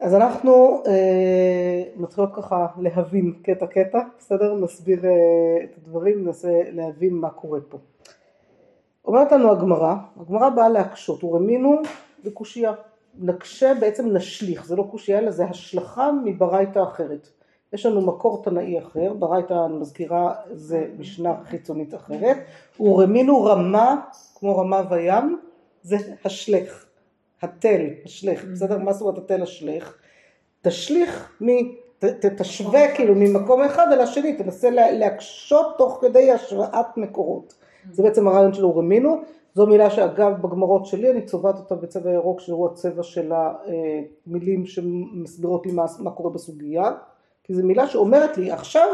אז אנחנו אה, מתחילות ככה להבין קטע קטע, בסדר? נסביר אה, את הדברים, ננסה להבין מה קורה פה. אומרת לנו הגמרא, הגמרא באה להקשות, ורמינו בקושייה. נקשה בעצם נשליך, זה לא קושייה אלא זה השלכה מברייתא אחרת. יש לנו מקור תנאי אחר, ברייתא אני מזכירה זה משנה חיצונית אחרת, ורמינו רמה, כמו רמה וים, זה השלך. התל, השלך, בסדר? מה זאת אומרת התל השלך? תשליך, מ, ת, ת, תשווה כאילו ממקום אחד אל השני, תנסה להקשות תוך כדי השוואת מקורות. זה בעצם הרעיון של אורמינו, זו מילה שאגב בגמרות שלי אני צובעת אותה בצבע ירוק שהוא הצבע של המילים שמסבירות לי מה, מה קורה בסוגיה, כי זו מילה שאומרת לי עכשיו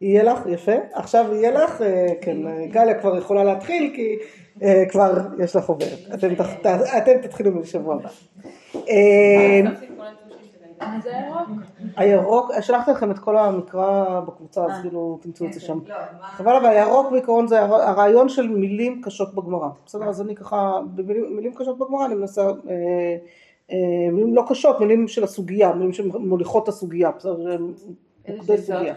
יהיה לך, יפה, עכשיו יהיה לך, אה, כן, גליה כבר יכולה להתחיל כי אה, כבר יש לך עוברת, אתם תתחילו בשבוע הבא. אה, הירוק, שלחתי לכם את כל המקרא בקבוצה, אז כאילו תמצאו את זה שם. לא, חבל אבל הירוק בעיקרון זה הרעיון של מילים קשות בגמרא. בסדר, אז אני ככה, במילים קשות בגמרא אני מנסה, מילים לא קשות, מילים של הסוגיה, מילים שמוליכות את הסוגיה. בסדר, מוקדי סוגיה.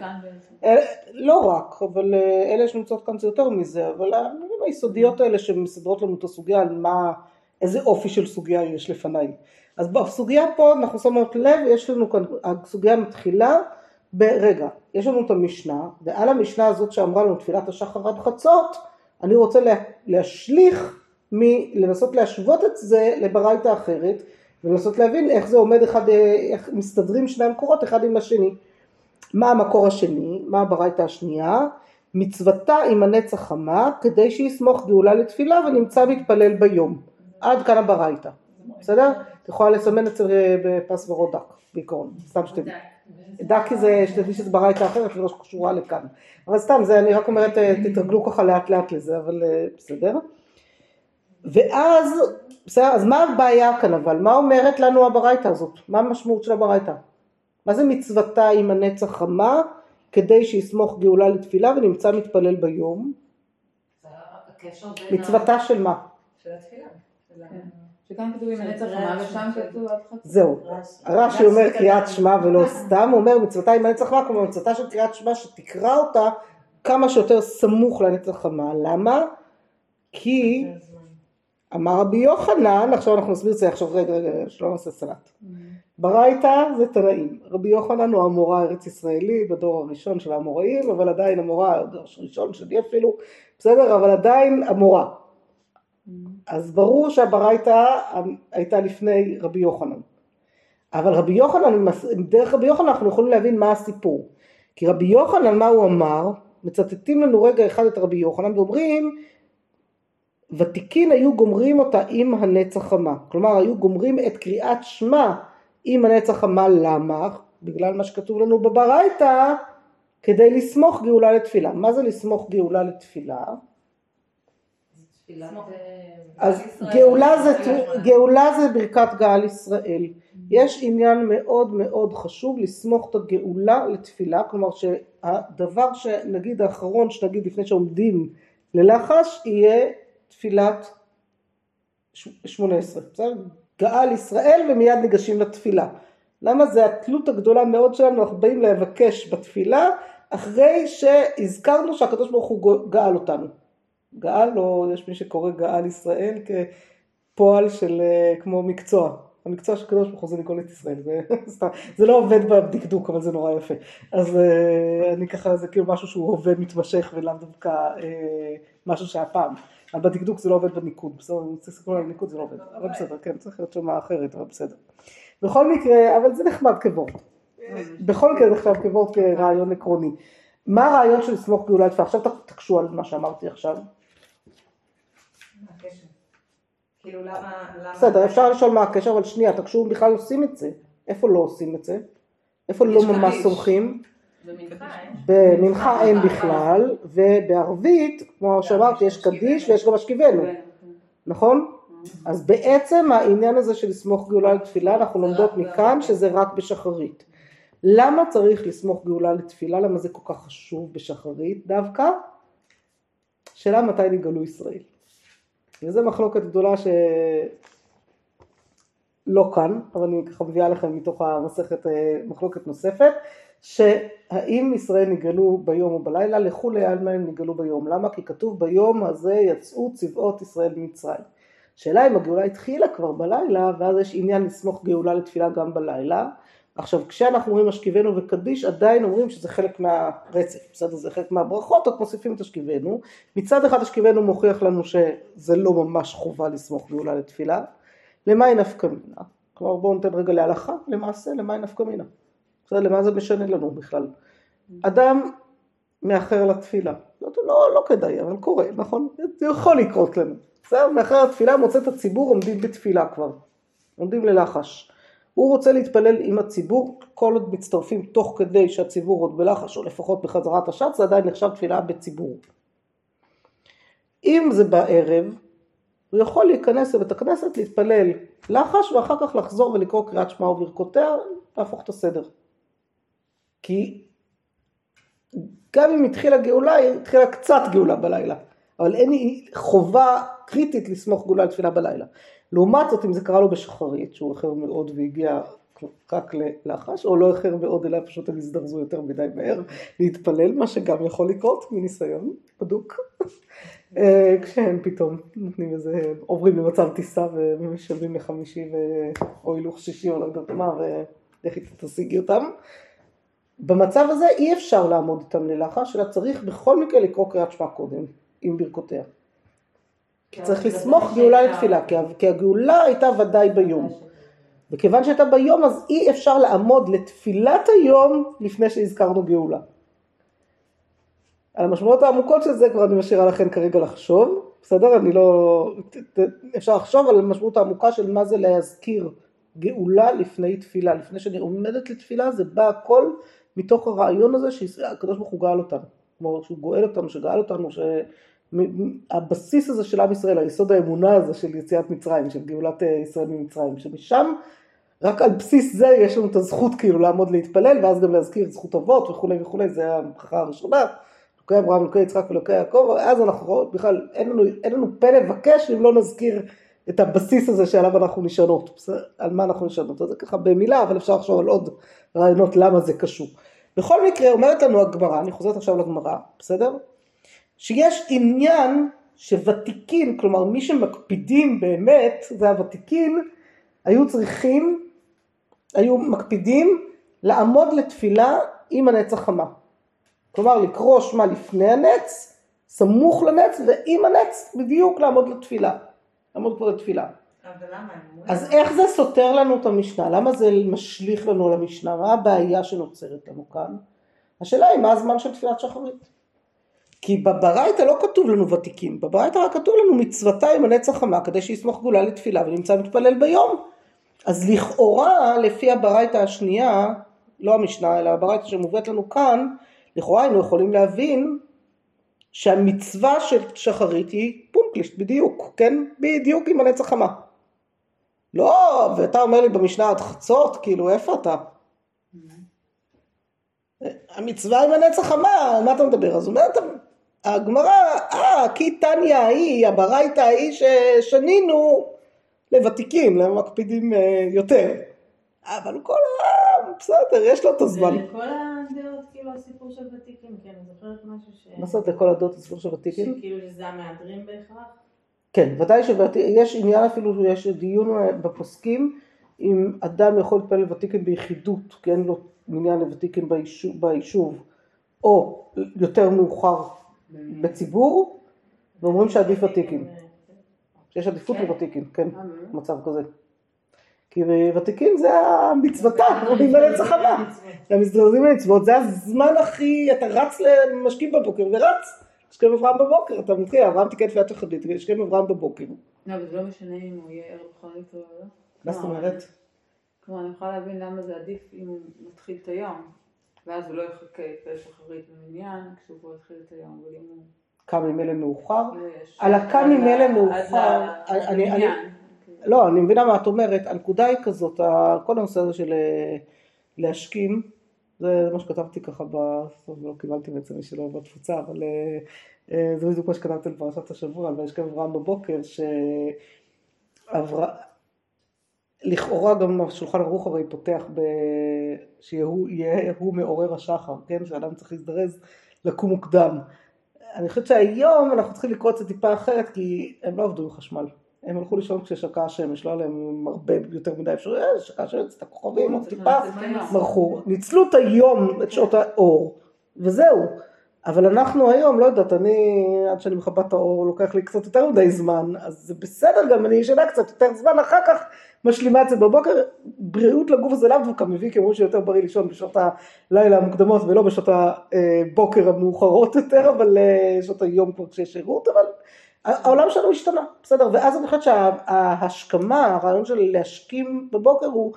אה, לא רק, אבל אה, אלה שנמצאות כאן זה יותר מזה, אבל המילים היסודיות האלה שמסדרות לנו את הסוגיה על מה, איזה אופי של סוגיה יש לפניי. אז בסוגיה פה אנחנו שמות לב, יש לנו כאן, הסוגיה מתחילה ברגע, יש לנו את המשנה, ועל המשנה הזאת שאמרה לנו תפילת השחר עד חצות, אני רוצה להשליך, מ, לנסות להשוות את זה לברייתא אחרת, ולנסות להבין איך זה עומד אחד, איך מסתדרים שני המקורות אחד עם השני. מה המקור השני? מה הברייתא השנייה? מצוותה עם הנצח חמה כדי שיסמוך גאולה לתפילה ונמצא מתפלל ביום. עד כאן הברייתא. בסדר? את יכולה לסמן את זה בפס ורוד דק בעיקרון, סתם שתדעי. דק כי זה, שתדעי שזה ברייתא אחרת ולא קשורה לכאן. אבל סתם, זה אני רק אומרת, תתרגלו ככה לאט לאט לזה, אבל אה, בסדר. ואז, בסדר, אז מה הבעיה כאן אבל? מה אומרת לנו הברייתא הזאת? מה המשמעות של הברייתא? מה זה מצוותה עם הנצח חמה? כדי שיסמוך גאולה לתפילה ונמצא מתפלל ביום. מצוותה של מה? של התפילה. שכאן כתוב עם הנצח חמה ושם כתוב זהו, רש"י אומר קריאת שמע ולא סתם, הוא אומר מצוותה עם הנצח חמה, כלומר מצוותה של קריאת שמע שתקרא אותה כמה שיותר סמוך לנצח חמה, למה? כי אמר רבי יוחנן, עכשיו אנחנו נסביר את זה עכשיו רגע רגע שלא נעשה סלט. ברייתא זה תנאים, רבי יוחנן הוא המורה הארץ ישראלי בדור הראשון של המוראים, אבל עדיין המורה, הראשון שלי אפילו, בסדר, אבל עדיין המורה. אז ברור שהברייתא הייתה לפני רבי יוחנן. אבל רבי יוחנן, דרך רבי יוחנן אנחנו יכולים להבין מה הסיפור. כי רבי יוחנן, מה הוא אמר? מצטטים לנו רגע אחד את רבי יוחנן ואומרים ותיקין היו גומרים אותה עם הנצח חמה. כלומר היו גומרים את קריאת שמע עם הנצח חמה. למה? בגלל מה שכתוב לנו בברייתא כדי לסמוך גאולה לתפילה. מה זה לסמוך גאולה לתפילה? אז גאולה זה, גאולה זה ברכת גאל ישראל. יש עניין מאוד מאוד חשוב לסמוך את הגאולה לתפילה, כלומר שהדבר שנגיד האחרון שנגיד לפני שעומדים ללחש יהיה תפילת שמונה עשרה, בסדר? גאל ישראל ומיד ניגשים לתפילה. למה זה התלות הגדולה מאוד שלנו, אנחנו באים לבקש בתפילה אחרי שהזכרנו שהקדוש ברוך הוא גאל אותנו. גאל או יש מי שקורא גאל ישראל כפועל של אה, כמו מקצוע. המקצוע של קדוש ברוך הוא זה לגאול ישראל, זה, זה לא עובד בדקדוק אבל זה נורא יפה. אז אה, אני ככה זה כאילו משהו שהוא הווה מתמשך ולאו דווקא אה, משהו שהיה פעם. אבל בדקדוק זה לא עובד בניקוד, בסדר, אני רוצה לסתכל על הניקוד זה לא עובד, אבל בסדר, כן, צריך להיות שמה אחרת, אבל בסדר. בכל מקרה, אבל זה נחמד כוורד. בכל מקרה זה נחשב כוורד כרעיון עקרוני. מה הרעיון של לסמוך גאולה לתפילה? עכשיו תקשו על מה שאמרתי עכשיו. כאילו, בסדר, אפשר לשאול מה הקשר, אבל שנייה, תקשו בכלל עושים את זה. איפה לא עושים את זה? איפה לא ממש סומכים? במנחה אין בכלל, ובערבית, כמו שאמרתי, יש קדיש ויש גם אשכיבנו, נכון? אז בעצם העניין הזה של לסמוך גאולה לתפילה, אנחנו לומדות מכאן שזה רק בשחרית. למה צריך לסמוך גאולה לתפילה? למה זה כל כך חשוב בשחרית דווקא? שאלה מתי נגאלו ישראל. וזו מחלוקת גדולה ש... לא כאן, אבל אני ככה מביאה לכם מתוך המסכת אה, מחלוקת נוספת, שהאם ישראל נגאלו ביום או בלילה, לכולי עלמא הם נגאלו ביום. למה? כי כתוב ביום הזה יצאו צבאות ישראל ממצרים. השאלה אם הגאולה התחילה כבר בלילה, ואז יש עניין לסמוך גאולה לתפילה גם בלילה. עכשיו כשאנחנו אומרים השכיבנו וקדיש עדיין אומרים שזה חלק מהרצף, בסדר? זה חלק מהברכות, רק מוסיפים את השכיבנו. מצד אחד השכיבנו מוכיח לנו שזה לא ממש חובה לסמוך גאולה לתפילה. למאי נפקא מינה? כלומר בואו ניתן רגע להלכה, למעשה למאי נפקא מינה? בסדר? למה זה משנה לנו בכלל? אדם מאחר לתפילה, לא, לא, לא כדאי, אבל קורה, נכון? זה יכול לקרות לנו. בסדר? מאחר לתפילה מוצא את הציבור עומדים בתפילה כבר, עומדים ללחש. הוא רוצה להתפלל עם הציבור, כל עוד מצטרפים תוך כדי שהציבור עוד בלחש, או לפחות בחזרת השץ, זה עדיין נחשב תפילה בציבור. אם זה בערב, הוא יכול להיכנס לבית הכנסת, להתפלל לחש, ואחר כך לחזור ולקרוא קריאת שמע וברכותיה, להפוך את הסדר. כי גם אם התחילה גאולה, היא התחילה קצת גאולה בלילה, אבל אין חובה קריטית לסמוך גאולה לתפילה בלילה. לעומת זאת אם זה קרה לו בשחרית, שהוא איחר מאוד והגיע רק ללחש, או לא איחר מאוד אלא פשוט הם הזדרזו יותר מדי מהר להתפלל, מה שגם יכול לקרות מניסיון בדוק. אה, כשהם פתאום נותנים איזה, עוברים למצב טיסה ומשלמים לחמישי או הילוך שישי או לא יודעת מה, ולכי תשיגי אותם. במצב הזה אי אפשר לעמוד איתם ללחש, אלא צריך בכל מקרה לקרוא קריאת שמע קודם, עם ברכותיה. כי צריך לסמוך גאולה לתפילה, כי הגאולה הייתה ודאי ביום. וכיוון שהייתה ביום אז אי אפשר לעמוד לתפילת היום לפני שהזכרנו גאולה. על המשמעויות העמוקות של זה כבר אני משאירה לכם כרגע לחשוב, בסדר? אני לא... אפשר לחשוב על המשמעות העמוקה של מה זה להזכיר גאולה לפני תפילה. לפני שאני עומדת לתפילה זה בא הכל מתוך הרעיון הזה שהקדוש ברוך הוא גאל אותנו. כלומר שהוא גואל אותנו, שגאל אותנו, ש... הבסיס הזה של עם ישראל, היסוד האמונה הזה של יציאת מצרים, של גאולת אה, ישראל ממצרים, שמשם רק על בסיס זה יש לנו את הזכות כאילו לעמוד להתפלל ואז גם להזכיר זכות אבות וכולי וכולי, זה הברכה הראשונה, אלוקי אברהם, אלוקי יצחק ואלוקי יעקב, אז אנחנו רואים בכלל אין לנו, אין לנו פה לבקש אם לא נזכיר את הבסיס הזה שעליו אנחנו נשענות, על מה אנחנו נשענות, זה ככה במילה אבל אפשר לחשוב על עוד רעיונות למה זה קשור. בכל מקרה אומרת לנו הגמרא, אני חוזרת עכשיו לגמרא, בסדר? שיש עניין שוותיקין, כלומר מי שמקפידים באמת, זה הוותיקין, היו צריכים, היו מקפידים לעמוד לתפילה עם הנץ החמה. כלומר לקרוא שמע לפני הנץ, סמוך לנץ, ועם הנץ בדיוק לעמוד לתפילה. לעמוד פה לתפילה. אז איך זה סותר לנו את המשנה? למה זה משליך לנו על המשנה? מה הבעיה שנוצרת לנו כאן? השאלה היא מה הזמן של תפילת שחרית. כי בברייתא לא כתוב לנו ותיקים, בברייתא רק כתוב לנו מצוותה עם הנצח חמה כדי שיסמוך גאולה לתפילה ונמצא מתפלל ביום. אז לכאורה לפי הברייתא השנייה, לא המשנה אלא הברייתא שמובאת לנו כאן, לכאורה היינו יכולים להבין שהמצווה של שחרית היא פונקלישט בדיוק, כן? בדיוק עם הנצח חמה. לא, ואתה אומר לי במשנה עד חצות, כאילו איפה אתה? המצווה עם הנצח חמה, מה אתה מדבר? אז אומרת הגמרא, אה, כי תניא ההיא, הברייתא ההיא ששנינו לוותיקים, למקפידים אה, יותר. אבל כל העם, בסדר, יש לו את הזמן. זה לכל הדעות, כאילו, הסיפור של ותיקים, כן, אני זוכרת משהו ש... מה זאת לכל הדעות הסיפור של ותיקים? שכאילו שזה המהדרים בהכרח? כן, ודאי שיש עניין אפילו, יש דיון אה, בפוסקים, אם אדם יכול להתפלל לוותיקים ביחידות, כי אין לו עניין לוותיקים ביישוב, או יותר מאוחר בציבור, ואומרים שעדיף ותיקים. שיש עדיפות לוותיקים, כן, מצב כזה. כי ותיקים זה המצוותה, אומרים בנצח הבא. המזדרזים למצוות, זה הזמן הכי, אתה רץ למשקים בבוקר ורץ. השכם אברהם בבוקר, אתה מתחיל, אברהם תיקן תפילת שחרית, השכם אברהם בבוקר. לא, אבל זה לא משנה אם הוא יהיה ערב חרית או לא. מה זאת אומרת? כלומר, אני יכולה להבין למה זה עדיף אם הוא מתחיל את היום. ואז הוא לא יחכה פסח אחרית במניין כשהוא כבר התחיל את היום, אבל אם הוא... קם ממילא מאוחר? על הקם ממילא מאוחר, לא, אני מבינה מה את אומרת, הנקודה היא כזאת, כל הנושא הזה של אה, להשכים, זה מה שכתבתי ככה, לא קיבלתי בעצם מי שלא בתפוצה, אבל אה, אה, זה בדיוק מה שכתבתי לפרשת השבוע, על וישכם אברהם בבוקר, לכאורה גם השולחן ערוך הרי פותח ב... שהוא יהיה הוא מעורר השחר, כן? שאדם צריך להזדרז לקום מוקדם. אני חושבת שהיום אנחנו צריכים לקרוא את זה טיפה אחרת כי הם לא עבדו עם חשמל. הם הלכו לישון כששקעה השמש, לא היה להם הרבה יותר מדי אפשרויות, שקעה השמש, את הכוכבים, עוד טיפה, מרחו. ניצלו את היום, את שעות האור, וזהו. אבל אנחנו היום, לא יודעת, אני עד שאני מכבה את האור לוקח לי קצת יותר מדי זמן, אז זה בסדר גם, אני ישנה קצת יותר זמן, אחר כך משלימה את זה בבוקר, בריאות לגוף הזה לאו דווקא מביא, כי אמרו שיותר בריא לישון בשעות הלילה המוקדמות ולא בשעות הבוקר המאוחרות יותר, אבל אה, שעות היום כבר כשיש שירות, אבל העולם שלנו השתנה, בסדר, ואז אני חושבת שההשכמה, הרעיון של להשכים בבוקר הוא,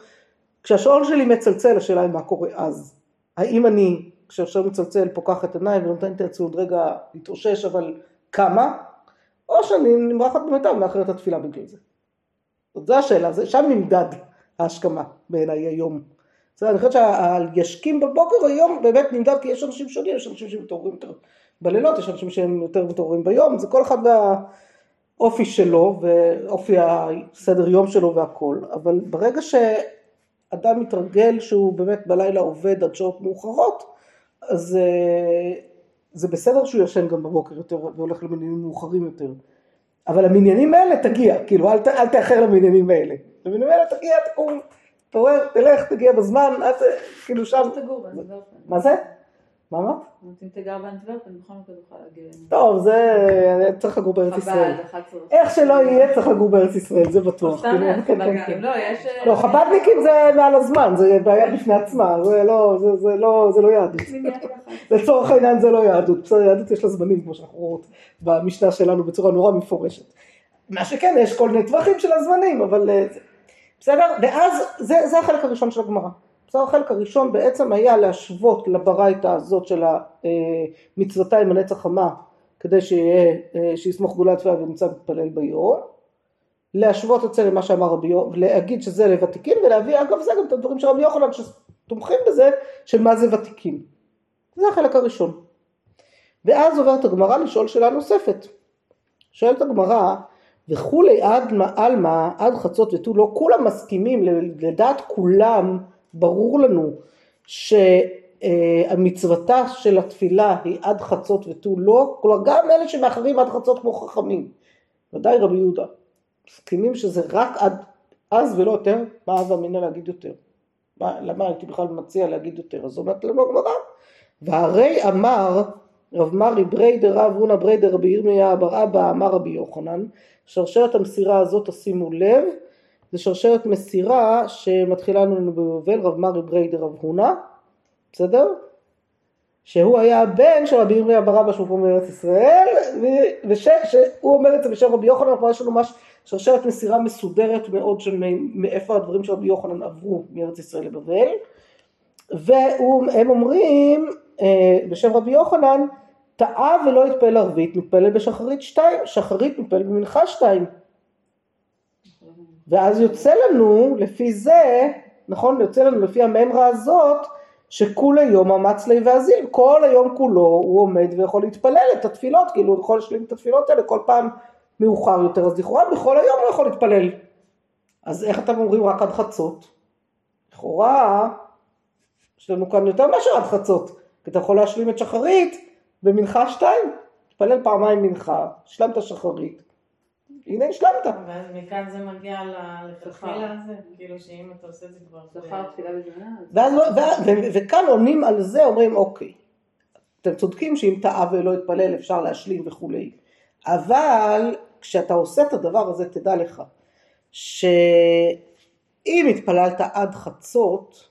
כשהשעון שלי מצלצל, השאלה היא מה קורה אז, האם אני כשעכשיו מצלצל פוקחת עיניים ונותנת לעצמי עוד רגע להתאושש אבל כמה, או שאני נמרחת במיטה ומאחרת התפילה בגלל זה. זאת זו השאלה, זה, שם נמדד ההשכמה בעיניי היום. בסדר, אני חושבת שהישקים בבוקר היום באמת נמדד כי יש אנשים שונים, יש אנשים שמתעוררים יותר בלילות, יש אנשים שהם יותר מתעוררים ביום, זה כל אחד והאופי שלו ואופי הסדר יום שלו והכל, אבל ברגע שאדם מתרגל שהוא באמת בלילה עובד עד שעות מאוחרות, אז אה, זה בסדר שהוא ישן גם בבוקר יותר והולך למניינים מאוחרים יותר. אבל המניינים האלה תגיע, כאילו אל, אל תאחר למניינים האלה. למניינים האלה תגיע, תקום, תעורר, תלך, תגיע בזמן, את, כאילו שם. מה זה? מה אמרת? אם תגר באנטוורפן, בכל מקרה תוכל להגיע. טוב, זה צריך לגור בארץ ישראל. איך שלא יהיה צריך לגור בארץ ישראל, זה בטוח. לא. לא, חב"דניקים זה מעל הזמן, זה בעיה בפני עצמה, זה לא, לא יהדות. לצורך העניין זה לא יהדות, בסדר, יהדות יש לה זמנים, כמו שאנחנו רואות במשנה שלנו בצורה נורא מפורשת. מה שכן, יש כל מיני טווחים של הזמנים, אבל אה, בסדר, ואז זה החלק הראשון של הגמרא. בסדר, החלק הראשון בעצם היה להשוות לברייתא הזאת של המצוותה עם הנצח חמה כדי שיהיה, שיסמוך גאולה תפילה ונמצא מתפלל ביום, להשוות את זה למה שאמר רבי יוחנן, להגיד שזה לוותיקים ולהביא אגב זה גם את הדברים של רבי יוחנן שתומכים בזה של מה זה ותיקים. זה החלק הראשון. ואז עוברת הגמרא לשאול שאלה נוספת. שואלת הגמרא וכולי עד עלמא עד חצות ותו לא כולם מסכימים לדעת כולם ברור לנו שהמצוותה של התפילה היא עד חצות ותו לא, כלומר גם אלה שמאחרים עד חצות כמו חכמים, ודאי רבי יהודה, מסכימים שזה רק עד אז ולא יותר, מה הווה אמינא להגיד יותר? מה, למה הייתי בכלל מציע להגיד יותר? אז אומרת לנו הגמרא, והרי אמר רב מרי בריה דרב הונא בריה דרבי ירמיה בר אבא אמר רבי יוחנן, שרשרת המסירה הזאת תשימו לב זה שרשרת מסירה שמתחילה לנו בבבל, רב מרי בריה דרב הונא, בסדר? שהוא היה הבן של רבי ירמיה בר אבא שהוא פה מארץ ישראל, ושהוא אומר את זה בשם רבי יוחנן, כלומר יש לנו ממש שרשרת מסירה מסודרת מאוד של מאיפה הדברים של רבי יוחנן עברו מארץ ישראל לבבל, והם אומרים אה, בשם רבי יוחנן, טעה ולא התפלל ערבית, מתפלל בשחרית שתיים, שחרית מתפלל במנחה שתיים. ואז יוצא לנו לפי זה, נכון, יוצא לנו לפי הממרה הזאת, שכולי יום אמץ לי ואזיל, כל היום כולו הוא עומד ויכול להתפלל את התפילות, כאילו הוא יכול להשלים את התפילות האלה כל פעם מאוחר יותר, אז לכאורה בכל היום הוא יכול להתפלל. אז איך אתם אומרים רק עד חצות? לכאורה, יש לנו כאן יותר מאשר עד חצות, כי אתה יכול להשלים את שחרית במנחה שתיים, תתפלל פעמיים מנחה, השלמת שחרית, הנה השלמת. ואז מכאן זה מגיע לתחילה הזה, כאילו שאם אתה עושה את זה כבר... זכר תפילה בזמנה. לא- וכאן עונים על זה, אומרים אוקיי, אתם צודקים שאם טעה ולא יתפלל אפשר להשלים וכולי, אבל כשאתה עושה את הדבר הזה תדע לך, שאם התפללת עד חצות,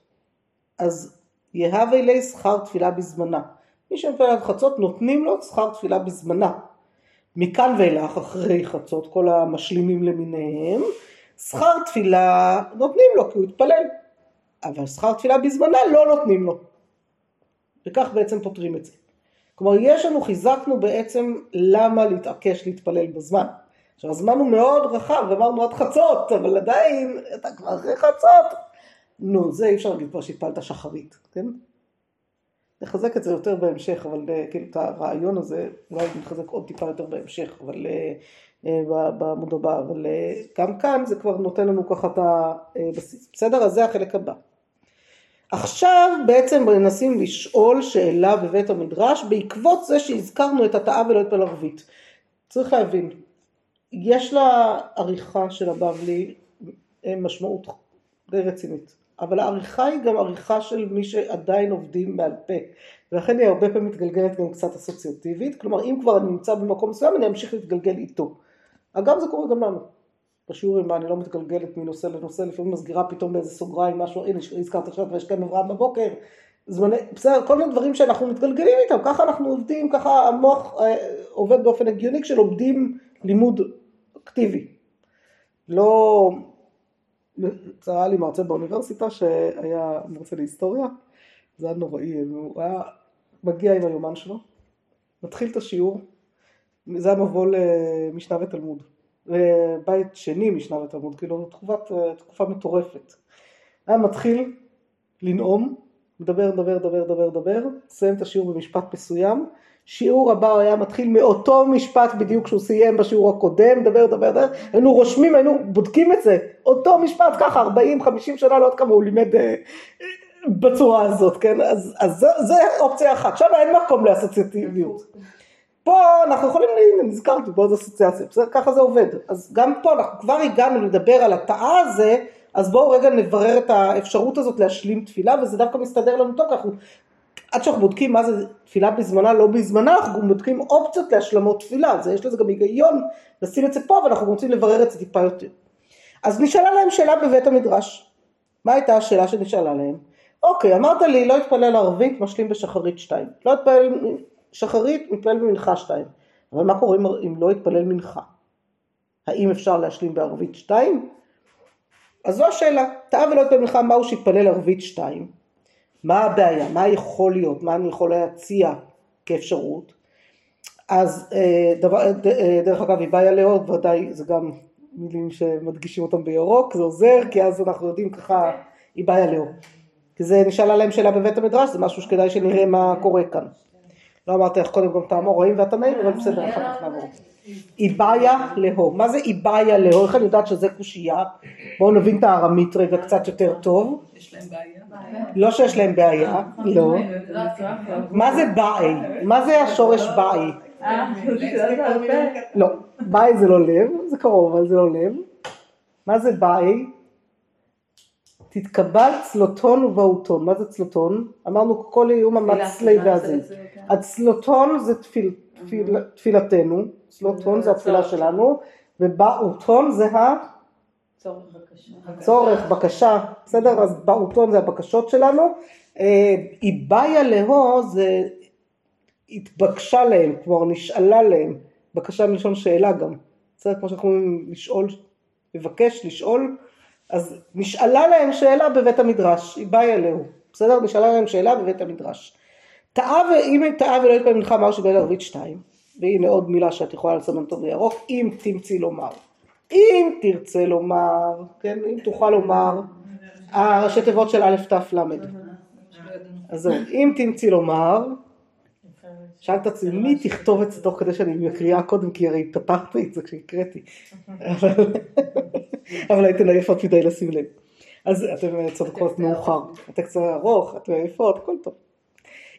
אז יהווה לי שכר תפילה בזמנה. מי שמתפלל עד חצות נותנים לו שכר תפילה בזמנה. מכאן ואילך אחרי חצות כל המשלימים למיניהם, שכר תפילה נותנים לו כי הוא התפלל, אבל שכר תפילה בזמנה לא נותנים לו. וכך בעצם פותרים את זה. כלומר יש לנו, חיזקנו בעצם למה להתעקש להתפלל בזמן. עכשיו הזמן הוא מאוד רחב, אמרנו עד חצות, אבל עדיין אתה כבר אחרי חצות. נו, זה אי אפשר להגיד כבר שהתפלת שחרית, כן? נחזק את זה יותר בהמשך, אבל אה, כאילו את הרעיון הזה, אולי נחזק עוד טיפה יותר בהמשך, אבל אה, אה, בעמוד הבא, אבל גם כאן זה כבר נותן לנו ככה את הבסיס. בסדר? אז זה החלק הבא. עכשיו בעצם מנסים לשאול שאלה בבית המדרש בעקבות זה שהזכרנו את התאה ולא את פלרבית. צריך להבין, יש לה עריכה של הבבלי משמעות די רצינית. אבל העריכה היא גם עריכה של מי שעדיין עובדים בעל פה, ולכן היא הרבה פעמים מתגלגלת גם קצת אסוציאטיבית, כלומר אם כבר אני נמצא במקום מסוים אני אמשיך להתגלגל איתו. אגב זה קורה גם לנו, בשיעורים אני לא מתגלגלת מנושא לנושא, לפעמים מסגירה פתאום באיזה סוגריים משהו, הנה הזכרת עכשיו ויש כאן אברהם בבוקר, זמני, בסדר, כל מיני דברים שאנחנו מתגלגלים איתם, ככה אנחנו עובדים, ככה המוח אה, עובד באופן הגיוני כשלומדים לימוד אקטיבי. לא, היה לי מרצה באוניברסיטה שהיה מרצה להיסטוריה, זה היה נוראי, הוא היה מגיע עם היומן שלו, מתחיל את השיעור, זה היה מבוא למשנה ותלמוד, בית שני משנה ותלמוד, כאילו תקופת, תקופה מטורפת. היה מתחיל לנאום, מדבר, מדבר, מדבר, מדבר, מדבר, סיים את השיעור במשפט מסוים, שיעור הבא היה מתחיל מאותו משפט בדיוק שהוא סיים בשיעור הקודם, דבר, דבר, דבר, היינו רושמים, היינו בודקים את זה, אותו משפט ככה, 40, 50 שנה, לא יודעת כמה הוא לימד אה, בצורה הזאת, כן, אז, אז זה, זה אופציה אחת, שם אין מקום לאסוציאטיביות. פה אנחנו יכולים, הנה נזכרתי בעוד אסוציאציה, בסדר, ככה זה עובד, אז גם פה אנחנו כבר הגענו לדבר על התאה הזה, אז בואו רגע נברר את האפשרות הזאת להשלים תפילה, וזה דווקא מסתדר לנו טוב, אנחנו עד שאנחנו בודקים מה זה תפילה בזמנה, לא בזמנה, אנחנו בודקים אופציות להשלמות תפילה, אז יש לזה גם היגיון לשים את זה פה, ואנחנו רוצים לברר את זה טיפה יותר. אז נשאלה להם שאלה בבית המדרש. מה הייתה השאלה שנשאלה להם? אוקיי, אמרת לי לא התפלל ערבית, משלים בשחרית שתיים. לא התפלל שחרית, מתפלל במנחה שתיים. אבל מה קורה אם לא התפלל מנחה? האם אפשר להשלים בערבית שתיים? אז זו השאלה. טעה ולא התפלל מנחה, מהו שהתפלל ערבית שתיים? מה הבעיה? מה יכול להיות? מה אני יכול להציע כאפשרות? אז אה, דבר, אה, דרך אגב, איבאיה לאור ודאי זה גם מילים שמדגישים אותם בירוק, זה עוזר, כי אז אנחנו יודעים ככה איבאיה לאור. כי זה נשאלה להם שאלה בבית המדרש, זה משהו שכדאי שנראה מה קורה כאן. לא אמרתי איך קודם כל תאמור רואים ואתה נעים, אבל בסדר, אחר כך נעבור. איבאיה לאור. מה זה איבאיה לאור? איך אני יודעת שזה קושייה? בואו נבין את הארמית רגע קצת יותר טוב. יש להם בעיה. לא שיש להם בעיה, לא. מה זה באי? מה זה השורש באי? לא, באי זה לא לב, זה קרוב אבל זה לא לב. מה זה באי? תתקבל צלוטון ובאותון. מה זה צלוטון? אמרנו כל איום המצלי והזה. הצלוטון זה תפילתנו, צלוטון זה התפילה שלנו, ובאותון זה ה... צורך בקשה. צורך, בקשה, בסדר? אז באותון זה הבקשות שלנו. אה, איבאיה להו זה התבקשה להם, כלומר נשאלה להם, בקשה מלשון שאלה גם. בסדר? כמו שאנחנו אומרים לשאול, לבקש, לשאול, אז נשאלה להם שאלה בבית המדרש, איבאיה להו. בסדר? נשאלה להם שאלה בבית המדרש. טעה, אם טעה ולא יתפלל מנחה אמר שבין ערבית שתיים, והנה עוד מילה שאת יכולה לסמן אותו בירוק, אם תמצאי לומר. אם תרצה לומר, כן, אם תוכל לומר, הראשי תיבות של א' ת' ל'. אז זהו, אם תמצאי לומר, שאלת את עצמי, מי תכתוב את זה תוך כדי שאני מקריאה קודם, כי הרי פתחתי את זה כשהקראתי, אבל הייתן עייפות מדי לשים לב. אז אתן צודקות מאוחר, הטקסט ארוך, אתן עייפות, הכל טוב.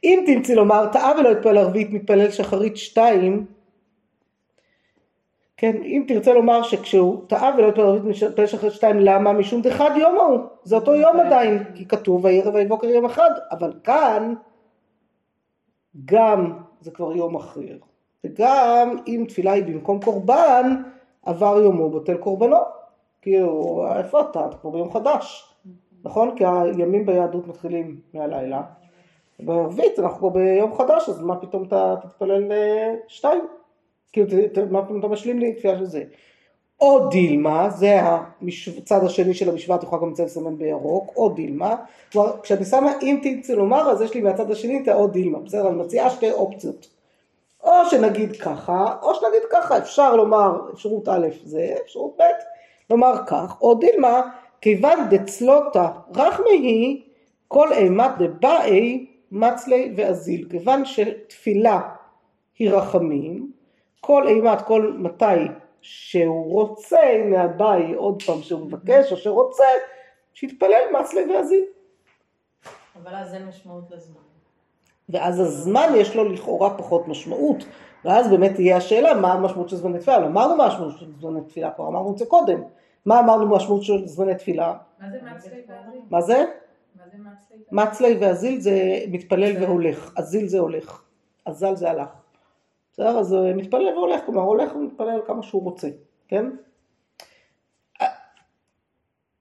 אם תמצאי לומר, טעה ולא יתפלל ערבית, מתפלל שחרית שתיים, כן, אם תרצה לומר שכשהוא טעה ולא יתפלל ערבית מתפלל שחרית שתיים, למה? משום דחד יום ההוא, זה אותו יום עדיין, כי כתוב וירא ויבוקר יום אחד, אבל כאן גם זה כבר יום אחר, וגם אם תפילה היא במקום קורבן, עבר יומו בטל קורבנו, כי איפה אתה? אתה כבר ביום חדש, נכון? כי הימים ביהדות מתחילים מהלילה. בערבית אנחנו כבר ביום חדש, אז מה פתאום אתה תתפלל אה, שתיים? כאילו, מה פתאום אתה משלים לי תפילה של זה? או דילמה, זה הצד השני של המשוואה, את יכולה גם לסמן בירוק, או דילמה, כלומר כשאני שמה אם תרצי לומר, אז יש לי מהצד השני את האו דילמה, בסדר? אני מציעה שתי אופציות. או שנגיד ככה, או שנגיד ככה, אפשר לומר, אפשרות א' זה, אפשרות ב', לומר כך, או דילמה, כיוון דצלותה רחמי היא, כל אימת דבאי מצלי ואזיל. כיוון שתפילה היא רחמים, כל אימת, כל מתי שהוא רוצה, הנה הבא היא עוד פעם שהוא מבקש או שרוצה, שיתפלל מצלי ואזיל. אבל אז אין משמעות לזמן. ואז הזמן יש לו לכאורה פחות משמעות, ואז באמת תהיה השאלה מה המשמעות של זמני תפילה, אמרנו מה המשמעות של זמני תפילה כבר, אמרנו את זה קודם, מה אמרנו משמעות של זמני תפילה? מה זה מצלי ואזיל? מה זה? מה זה מצלי? מצלי ואזיל זה מתפלל והולך, אזיל זה הולך, אזל זה הלך. בסדר? אז הוא מתפלל והולך, כלומר הולך ומתפלל כמה שהוא רוצה, כן?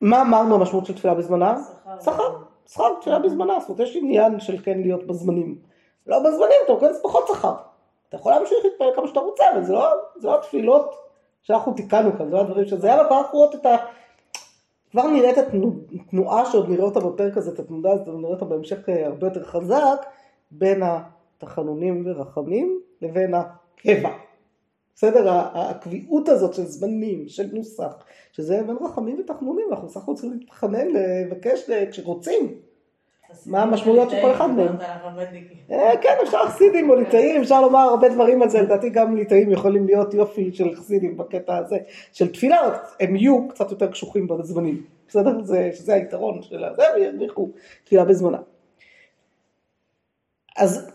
מה אמרנו המשמעות של תפילה בזמנה? שכר, שכר תפילה בזמנה, זאת אומרת יש עניין של כן להיות בזמנים. לא בזמנים, אתה מקבל פחות שכר. אתה יכול להמשיך להתפלל כמה שאתה רוצה, אבל זה לא, זה לא התפילות שאנחנו תיקנו כאן, זה לא הדברים שזה היה בפעם האחרונות את ה... כבר נראה את התנועה שעוד נראה אותה בפרק הזה, את התנועה הזאת, ונראה אותה בהמשך אה, הרבה יותר חזק, בין התחנונים ורחמים לבין הקבע. בסדר? הקביעות הזאת של זמנים, של נוסח, שזה בין רחמים ותחנונים, אנחנו סך הכל צריכים להתחנן, לבקש כשרוצים. מה המשמעויות של כל אחד מהם? אה, כן, אפשר חסידים או ליטאים, אפשר לומר הרבה דברים על זה, לדעתי גם ליטאים יכולים להיות יופי של חסידים בקטע הזה של תפילה, הם יהיו קצת יותר קשוחים בזמנים, בסדר? שזה היתרון של זה, וירוויחו תפילה בזמנה. אז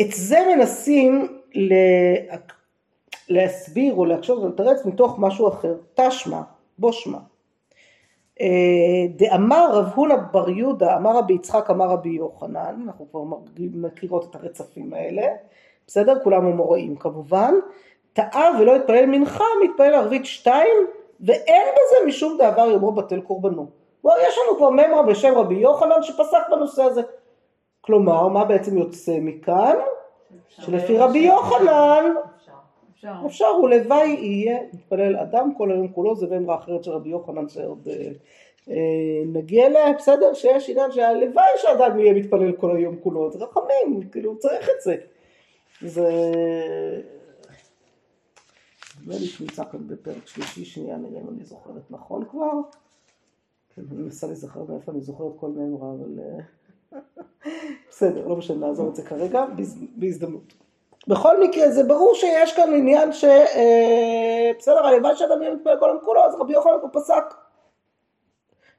את זה מנסים להסביר או להקשות ולתרץ מתוך משהו אחר, תשמע, בוא שמע. אה, דאמר רב הונא בר יהודה, אמר רבי יצחק, אמר רבי יוחנן, אנחנו כבר מכירות את הרצפים האלה, בסדר? כולם אמוראים כמובן, טעה ולא התפלל מנחה, מתפלל ערבית שתיים, ואין בזה משום דעבר יאמרו בטל קורבנו. בוא, יש לנו כבר ממרה בשם רבי יוחנן שפסק בנושא הזה. כלומר, מה בעצם יוצא מכאן? שלפי רבי יוחנן, אפשר, ולוואי יהיה מתפלל אדם כל היום כולו, זה באמרה אחרת של רבי יוחנן שעוד אה, אה, נגיע אליה, בסדר? שיש עניין שהלוואי שאדם יהיה מתפלל כל היום כולו, זה רחמים, כאילו הוא צריך את זה. זה... נדמה לי שנמצא כאן בפרק שלישי, שנייה נראה אם אני זוכרת נכון כבר. כן, אני מנסה להיזכר מאיפה אני זוכרת כל מימרה, אבל... בסדר, לא משנה, נעזור את זה כרגע, בהזדמנות. בכל מקרה זה ברור שיש כאן עניין ש... אה, בסדר, הלוואי שאדם יהיה מתפלל כל כולו, אז רבי יוחנן הוא פסק.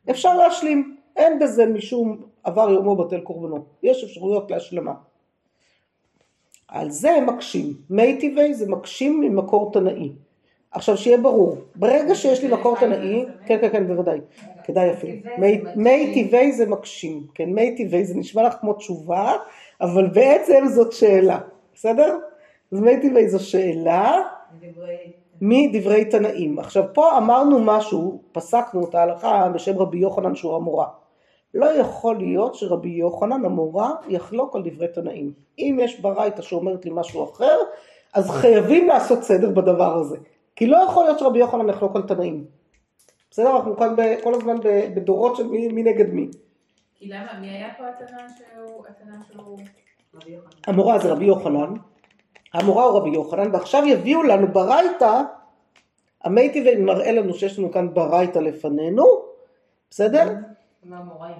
אפשר להשלים, אין בזה משום עבר יומו בטל קורבנו, יש אפשרויות להשלמה. על זה הם מקשים, מי זה מקשים ממקור תנאי. עכשיו שיהיה ברור, ברגע שיש לי מקור תנאי, כן כן כן בוודאי, כדאי אפילו, מי טבעי זה מקשים, כן מי טבעי זה נשמע לך כמו תשובה, אבל בעצם זאת שאלה, בסדר? אז מי טבעי זו שאלה מדברי תנאים. עכשיו פה אמרנו משהו, פסקנו את ההלכה בשם רבי יוחנן שהוא המורה. לא יכול להיות שרבי יוחנן המורה יחלוק על דברי תנאים. אם יש ברייתא שאומרת לי משהו אחר, אז חייבים לעשות סדר בדבר הזה. כי לא יכול להיות שרבי יוחנן יחלוק על תנאים. בסדר? אנחנו כאן כל הזמן בדורות של מי, מי נגד מי. כי למה? מי היה פה התנא שהוא, התנא שהוא רבי יוחנן? המורה זה רבי יוחנן, המורה הוא רבי יוחנן, ועכשיו יביאו לנו ברייתא, המייטיבי מראה לנו שיש לנו כאן ברייתא לפנינו, בסדר? המוראים?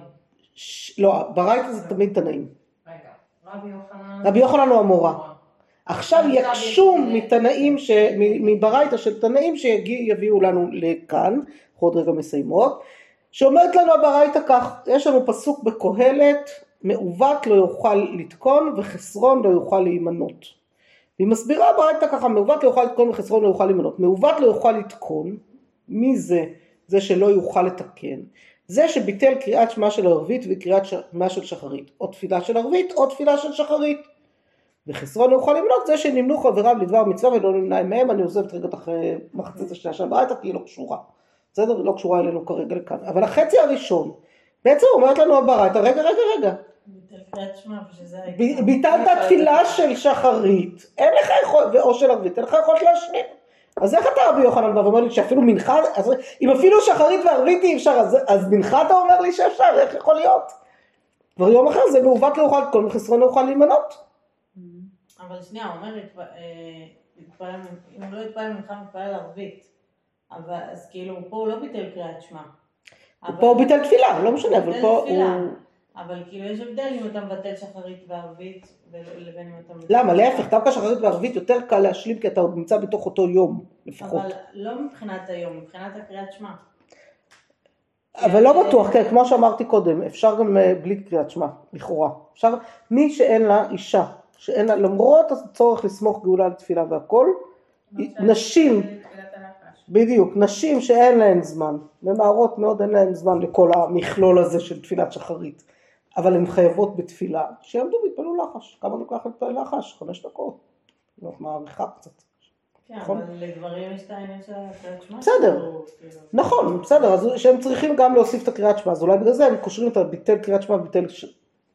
לא, ברייתא זה תמיד תנאים. רגע, רבי יוחנן... רבי יוחנן הוא המורה. עכשיו יקשו מתנאים, מברייתא של תנאים שיביאו לנו לכאן, עוד רגע מסיימות, שאומרת לנו הברייתא כך, יש לנו פסוק בקהלת, מעוות לא יוכל לתקון וחסרון לא יוכל להימנות. והיא מסבירה ברייתא ככה, מעוות לא יוכל לתקון וחסרון לא יוכל להימנות. מעוות לא יוכל לתקון, מי זה? זה שלא יוכל לתקן. זה שביטל קריאת שמע של ערבית וקריאת שמע של שחרית. או תפילה של ערבית או תפילה של שחרית. וחסרון יוכל למנות זה שנמנו חבריו לדבר מצווה ולא נמנע מהם, אני עוזבת רגע אחרי מחצית השנייה של הברייתא כי היא לא קשורה. בסדר? היא לא קשורה אלינו כרגע לכאן. אבל החצי הראשון, בעצם אומרת לנו הברייתא, רגע, רגע, רגע. ביטלת תפילה של שחרית, אין לך יכולת, או של ערבית, אין לך יכולת להשלים. אז איך אתה רבי יוחנן בא ואומר לי שאפילו מנחה, אם אפילו שחרית וערבית אי אפשר, אז, אז מנחה אתה אומר לי שאפשר, איך יכול להיות? כבר יום אחר זה מעוות לא יוכל לתקון וחסרון לא יוכל להימנות. אבל שנייה, הוא אומר, אה, אם הוא לא יתפלל מנחה, מתפלל ערבית. אבל אז כאילו, פה הוא לא ביטל קריאת שמע. פה הוא ביטל תפילה, לא משנה, אבל פה הוא... אבל כאילו יש הבדל אם אתה מבטל שחרית וערבית לבין אם אתה מבטל... למה? להפך, דווקא שחרית וערבית יותר קל להשלים כי אתה עוד נמצא בתוך אותו יום לפחות. אבל לא מבחינת היום, מבחינת הקריאת שמע. אבל לא בטוח, כן, כמו שאמרתי קודם, אפשר גם אה, בלי קריאת שמע, לכאורה. אפשר, מי שאין לה אישה, שאין לה, למרות הצורך לסמוך גאולה על תפילה והכל, נשים, בדיוק, נשים שאין להן זמן, ממהרות מאוד אין להן זמן לכל המכלול הזה של תפילת שחרית, אבל הן חייבות בתפילה, שיעמדו ויתפלו לחש, כמה לוקח להתפלל לחש? חמש דקות, לא, מעריכה קצת. כן, נכון? אבל לגברים יש את העניין של הקריאת שמע. בסדר, כאילו. נכון, בסדר, אז שהם צריכים גם להוסיף את הקריאת שמע, אז אולי בגלל זה הם קושרים את הביטל קריאת שמע וביטל...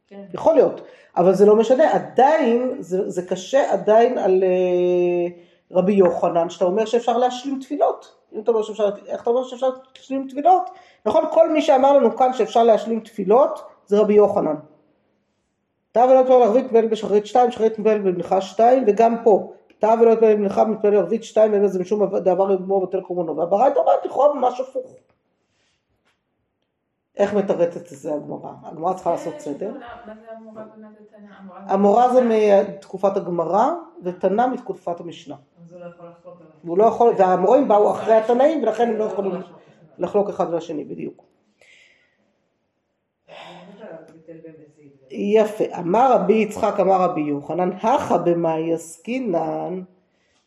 כן. יכול להיות, אבל זה לא משנה, עדיין, זה, זה קשה עדיין על uh, רבי יוחנן, שאתה אומר שאפשר להשלים תפילות. אם אתה אומר שאפשר, איך אתה אומר שאפשר להשלים תפילות? נכון, כל מי שאמר לנו כאן שאפשר להשלים תפילות, זה רבי יוחנן. תא ולא תפלל ערבית מתפלל בשחרית שתיים, שחרית מתפלל במנחה שתיים, וגם פה, תא ולא תפלל במנחה מתפלל ערבית שתיים, ואין לזה משום דבר יגמור בטל קורבנו. והברייתא אומרת לכאורה ממש הפוך. איך מתרצת את זה הגמרא? הגמרא צריכה לעשות סדר. המורה זה מתקופת הגמרא ותנא מתקופת המשנה. הוא לא יכול, והמורים באו אחרי התנאים ולכן הם לא יכולים לחלוק אחד לשני בדיוק. יפה, אמר רבי יצחק אמר רבי יוחנן, הכה במאי עסקינן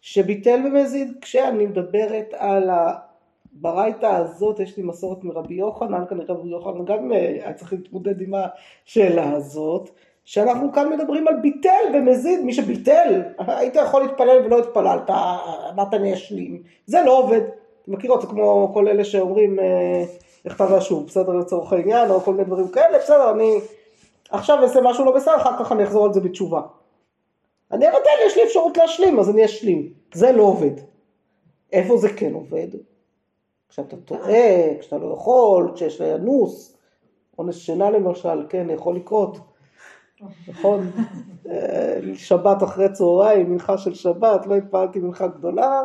שביטל במזיד כשאני מדברת על ברייתא הזאת יש לי מסורת מרבי יוחנן, כנראה רבי יוחנן גם אה, היה צריך להתמודד עם השאלה הזאת, שאנחנו כאן מדברים על ביטל במזיד, מי שביטל, היית יכול להתפלל ולא התפללת, אמרת אני אשלים, זה לא עובד, אתה מכיר אותי כמו כל אלה שאומרים לכתב אה, ואשוב, בסדר לצורך העניין, או כל מיני דברים כאלה, בסדר, אני עכשיו אעשה משהו לא בסדר, אחר כך אני אחזור על זה בתשובה. אני אבטל, יש לי אפשרות להשלים, אז אני אשלים, זה לא עובד. איפה זה כן עובד? כשאתה טועה, כשאתה לא יכול, כשיש אנוס, עונש שינה למשל, כן, יכול לקרות, נכון? אה, שבת אחרי צהריים, מנחה של שבת, לא התפעלתי מנחה גדולה,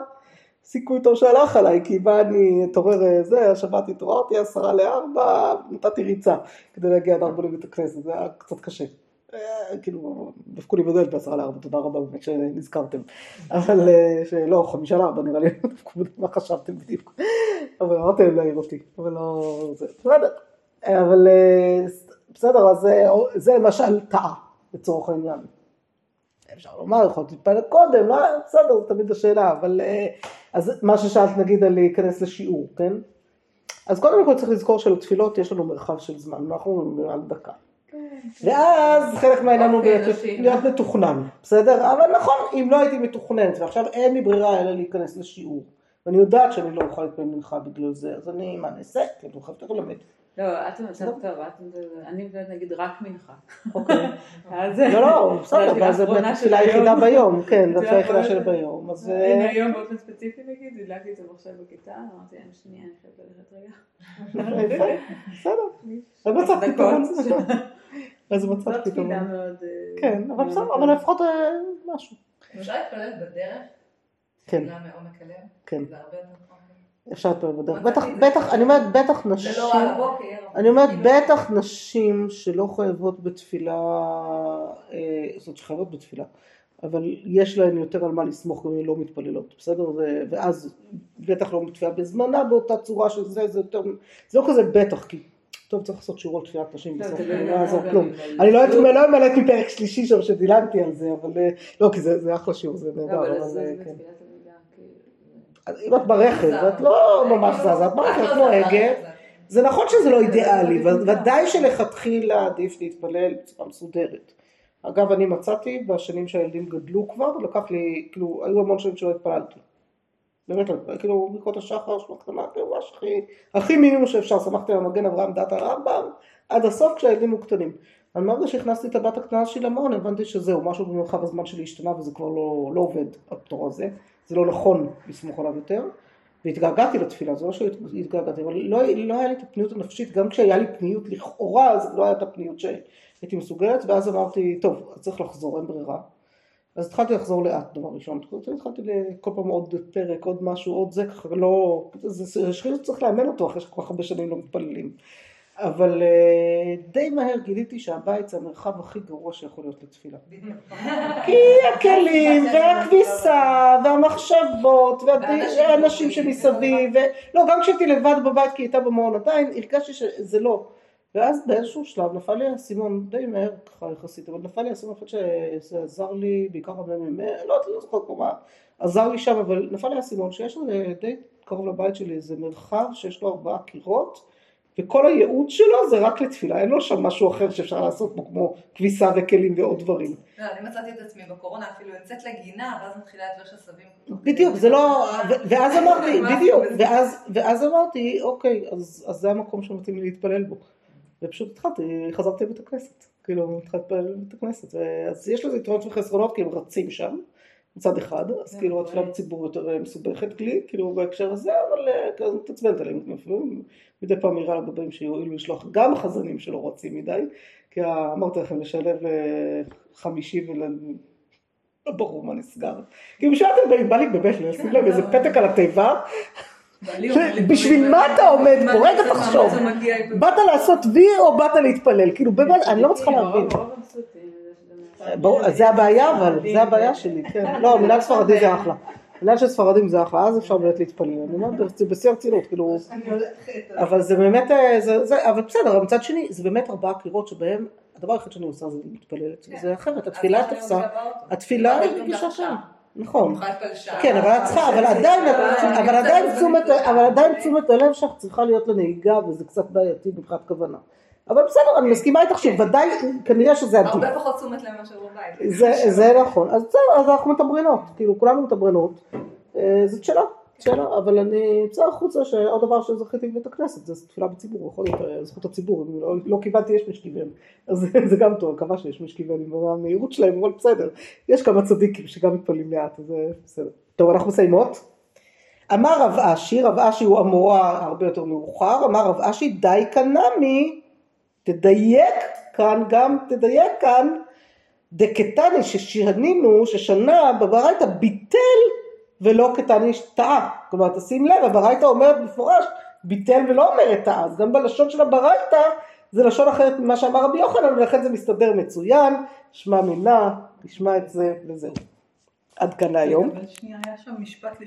סיכוי טוב שהלך עליי, כי בא אני אתעורר אה, זה, השבת התעוררתי עשרה לארבע, נתתי ריצה כדי להגיע עד ארבע לבית הכנסת, זה היה קצת קשה. אה, כאילו, דפקו לי בדלת בעשרה לארבע, תודה רבה באמת שנזכרתם. אבל שלא, חמישה לארבע נראה לי, מה חשבתם בדיוק. אבל אמרתי להם להעיר אותי, אבל לא... בסדר. אבל אה, בסדר, אז זה למשל טעה, לצורך העניין. אפשר לומר, יכולת להתפלל קודם, לא, בסדר, זו תמיד השאלה, אבל... אז מה ששאלת נגיד על להיכנס לשיעור, כן? אז קודם כל צריך לזכור שלתפילות יש לנו מרחב של זמן, אנחנו על דקה. ואז חלק מהעניין הוא אוקיי, להיות מתוכנן, בסדר? אבל נכון, אם לא הייתי מתוכננת ועכשיו אין לי ברירה אלא להיכנס לשיעור. ואני יודעת שאני לא אוכל להתפלל מנחה בגלל זה, אז אני, מה נעשה? כאילו, חייבת ללמד. לא, את במצב טוב, אני מדברת נגיד רק מנחה. אוקיי. לא, לא, בסדר, אבל זה באמת התפילה היחידה ביום, כן, זו התפילה היחידה של ביום. אז... הנה אה, היום באופן ספציפי נגיד, הדלקתי את זה מחשב בכיתה, אמרתי להם שנייה, אני חייבת ללכת רגע. בסדר, אז מצאת פתרון. אז מצאת פתרון. זאת תפילה מאוד... כן, אבל בסדר, אבל לפחות אה, משהו. אפשר להתפלל בדרך? כן. מעומק הלב? כן. אפשר להתפלל בדרך. בטח, בטח, אני אומרת בטח נשים, זה לא הבוקר. אני אומרת בטח נשים שלא חייבות בתפילה, אה, זאת אומרת שחייבות בתפילה, אבל יש להן יותר על מה לסמוך גם אם לא מתפללות, בסדר? ואז בטח לא מתפילה בזמנה באותה צורה של זה, זה יותר, זה לא כזה בטח, כי טוב צריך לעשות שיעורות תפילת נשים בסוף, לא יעזור כלום. אני לא אמלא מפרק שלישי שם שדילגתי על זה, אבל אה, לא, כי זה אחלה שיעור, זה נהדר, אבל אה, כן. אם את ברכב, את לא ממש זזה, את ברכב, את נוהגת. זה נכון שזה לא אידיאלי, ודאי שלכתחילה עדיף להתפלל בצורה מסודרת. אגב, אני מצאתי בשנים שהילדים גדלו כבר, לקח לי, כאילו, היו המון שנים שלא התפללתי. באמת, כאילו, ברכות השחר, שמות קטנה, כאילו, ממש הכי, הכי מינימום שאפשר, שמחתי על המגן אברהם דת הרמב"ם, עד הסוף כשהילדים היו קטנים. אבל מהרגע שהכנסתי את הבת הקטנה שלי למעון, הבנתי שזהו, משהו במרחב הזמן שלי השתנה וזה כבר לא, לא עובד, הפטור הזה. זה לא נכון לסמוך עליו יותר, והתגעגעתי לתפילה, זה לא שהתגעגעתי, אבל לא, לא היה לי את הפניות הנפשית, גם כשהיה לי פניות לכאורה, אז לא היה את הפניות שהייתי מסוגלת, ואז אמרתי, טוב, צריך לחזור, אין ברירה. אז התחלתי לחזור לאט דבר ראשון, התחלתי כל פעם עוד פרק, עוד משהו, עוד זה, ככה לא, זה שחריר שצריך לאמן אותו אחרי שכל כך הרבה שנים לא מתפללים. אבל אה, די מהר גיליתי שהבית זה המרחב הכי גרוע שיכול להיות לתפילה. כי הכלים והכביסה והמחשבות והאנשים שמסביב, ו... לא גם כשהייתי לבד בבית כי הייתה במעון עדיין הרגשתי שזה לא. ואז באיזשהו שלב נפל לי האסימון די מהר ככה יחסית, אבל נפל לי האסימון, חושבת שזה עזר לי בעיקר הממ"מ, לא יודעת, לא זוכרת כבר מה, עזר לי שם, אבל נפל לי האסימון שיש די קרוב לבית שלי איזה מרחב שיש לו ארבעה קירות וכל הייעוד שלו זה רק לתפילה, אין לו שם משהו אחר שאפשר לעשות בו כמו כביסה וכלים ועוד דברים. לא, אני מצאתי את עצמי בקורונה אפילו יוצאת לגינה ואז מתחילה לדבר עשבים. בדיוק, זה לא, ואז אמרתי, בדיוק, ואז, אמרתי, אוקיי, אז, אז זה המקום שמתאים לי להתפלל בו. ופשוט התחלתי, חזרתי לבית הכנסת, כאילו התחלתי להתפלל בבית הכנסת, אז יש לזה יתרונות וחסרונות כי הם רצים שם, מצד אחד, אז כאילו התפילה בציבור יותר אה, מסובכת לי, כאילו בהקשר הזה, אבל אה, כזה מתעצבנת עליהם, לפעמים מדי פעם נראה לגבים שיועילו לשלוח גם חזנים שלא רצים מדי, כי אמרתי לכם לשלב אה, חמישי ול... לא ברור מה נסגר. כאילו באים, בא לי באמת לשים לב איזה פתק על התיבה, בשביל מה אתה עומד פה? רגע תחשוב, באת לעשות וי או באת להתפלל? כאילו באמת, אני לא מצליחה להבין. ברור, זה הבעיה אבל, זה הבעיה שלי, כן. לא, מנהל ספרדי זה אחלה. מנהל של ספרדים זה אחלה, אז אפשר באמת להתפלל. אני אומרת, זה בשיא הרצינות, כאילו. אבל זה באמת, אה, אבל בסדר, מצד שני, זה באמת ארבעה קירות שבהם, הדבר היחיד שאני עושה זה מתפללת, זה אחרת, התפילה תפסה, התפילה היא רגישה שם, נכון. כן, אבל את צריכה, אבל עדיין, אבל עדיין תשומת, אבל עדיין תשומת הלב שלך צריכה להיות לנהיגה וזה קצת בעייתי מבחינת כוונה. אבל בסדר, אני מסכימה איתך שוודאי, כנראה שזה עדיף. הרבה פחות תשומת לב מאשר בבית. זה, זה נכון, אז בסדר, אז אנחנו מתמרנות, כאילו כולנו מתמרנות, אה, זאת שאלה, שאלה, אבל אני יוצא החוצה שעוד דבר שזכיתי בבית הכנסת, זה תפילה בציבור, יכול להיות אה, זכות הציבור, אם לא, לא קיבלתי יש משכיבן, אז זה, גם טוב, מקווה שיש משכיבן עם המהירות שלהם, אבל בסדר, יש כמה צדיקים שגם מתפללים לאט, אז בסדר. טוב, אנחנו מסיימות. אמר רב אשי, רב אשי הוא אמורה הרבה יותר מאוחר, אמר רב אשי די קנמי, תדייק כאן גם, תדייק כאן, דקטני ששנינו, ששנה בברייתא ביטל ולא קטני טעה. כלומר, תשים לב, הברייתא אומרת במפורש ביטל ולא אומרת טעה. אז גם בלשון של הברייתא זה לשון אחרת ממה שאמר רבי יוחנן, ולכן זה מסתדר מצוין. שמע מינה, תשמע את זה וזהו. עד כאן להיום. אבל שנייה, היה שם משפט